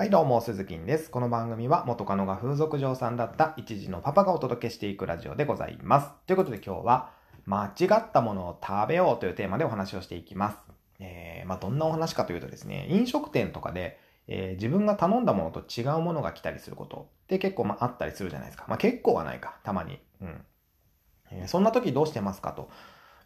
はい、どうも、鈴木です。この番組は元カノが風俗嬢さんだった一時のパパがお届けしていくラジオでございます。ということで今日は、間違ったものを食べようというテーマでお話をしていきます。えー、まあ、どんなお話かというとですね、飲食店とかで、えー、自分が頼んだものと違うものが来たりすることって結構まああったりするじゃないですか。まあ、結構はないか、たまに。うん。えー、そんな時どうしてますかと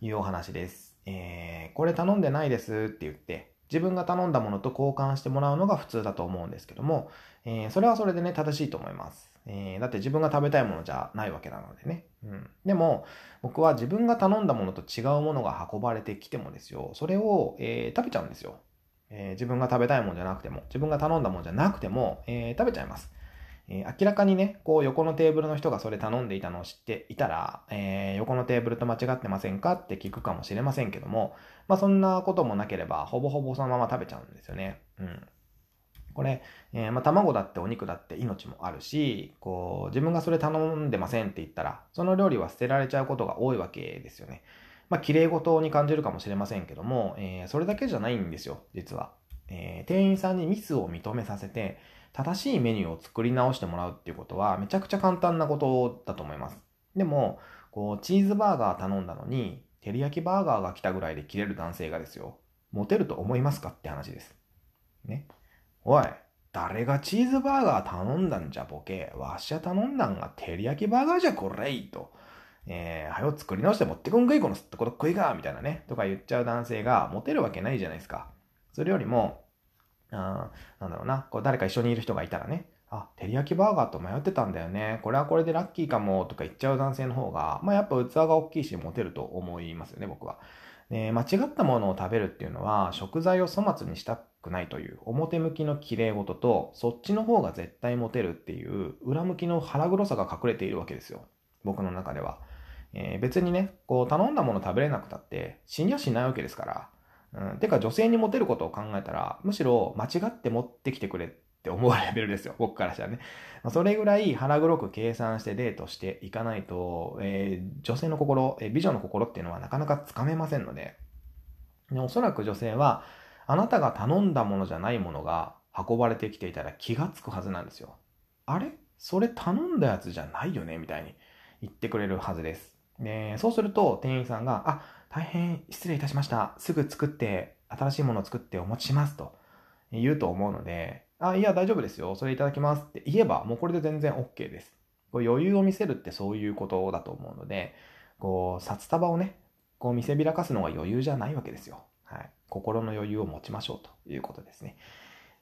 いうお話です。えー、これ頼んでないですって言って、自分が頼んだものと交換してもらうのが普通だと思うんですけども、えー、それはそれでね、正しいと思います。えー、だって自分が食べたいものじゃないわけなのでね。うん。でも、僕は自分が頼んだものと違うものが運ばれてきてもですよ、それを、えー、食べちゃうんですよ。え自分が食べたいものじゃなくても、自分が頼んだものじゃなくても、え食べちゃいます。えー、明らかにね、こう横のテーブルの人がそれ頼んでいたのを知っていたら、えー、横のテーブルと間違ってませんかって聞くかもしれませんけども、まあそんなこともなければ、ほぼほぼそのまま食べちゃうんですよね。うん。これ、えー、まあ卵だってお肉だって命もあるし、こう、自分がそれ頼んでませんって言ったら、その料理は捨てられちゃうことが多いわけですよね。まあ綺麗事に感じるかもしれませんけども、えー、それだけじゃないんですよ、実は。えー、店員さんにミスを認めさせて、正しいメニューを作り直してもらうっていうことはめちゃくちゃ簡単なことだと思います。でも、こう、チーズバーガー頼んだのに、照り焼きバーガーが来たぐらいで切れる男性がですよ、モテると思いますかって話です。ね。おい、誰がチーズバーガー頼んだんじゃボケ。わしゃ頼んだんが照り焼きバーガーじゃこれいと。えー、はよ作り直して持ってこんかいこのすったこと食いがみたいなね。とか言っちゃう男性がモテるわけないじゃないですか。それよりも、あなんだろうな、こう誰か一緒にいる人がいたらね、あ、照り焼きバーガーと迷ってたんだよね。これはこれでラッキーかもとか言っちゃう男性の方が、まあやっぱ器が大きいしモテると思いますよね、僕は。で、間違ったものを食べるっていうのは、食材を粗末にしたくないという表向きの綺麗事と、そっちの方が絶対モテるっていう裏向きの腹黒さが隠れているわけですよ。僕の中では。えー、別にね、こう頼んだもの食べれなくたって死にはしないわけですから、うん。てか女性にモテることを考えたら、むしろ間違って持ってきてくれって思うレベルですよ。僕からしたらね。それぐらい腹黒く計算してデートしていかないと、えー、女性の心、えー、美女の心っていうのはなかなかつかめませんので、でおそらく女性は、あなたが頼んだものじゃないものが運ばれてきていたら気がつくはずなんですよ。あれ？それ頼んだやつじゃないよね？みたいに言ってくれるはずです。で、そうすると店員さんが、あ、大変失礼いたしました。すぐ作って、新しいものを作ってお持ちしますと言うと思うので、あ、いや、大丈夫ですよ。それいただきますって言えば、もうこれで全然 OK です。こう余裕を見せるってそういうことだと思うので、こう、札束をね、こう見せびらかすのが余裕じゃないわけですよ。はい。心の余裕を持ちましょうということですね。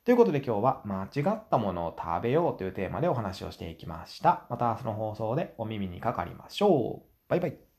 ということで今日は間違ったものを食べようというテーマでお話をしていきました。また明日の放送でお耳にかかりましょう。バイバイ。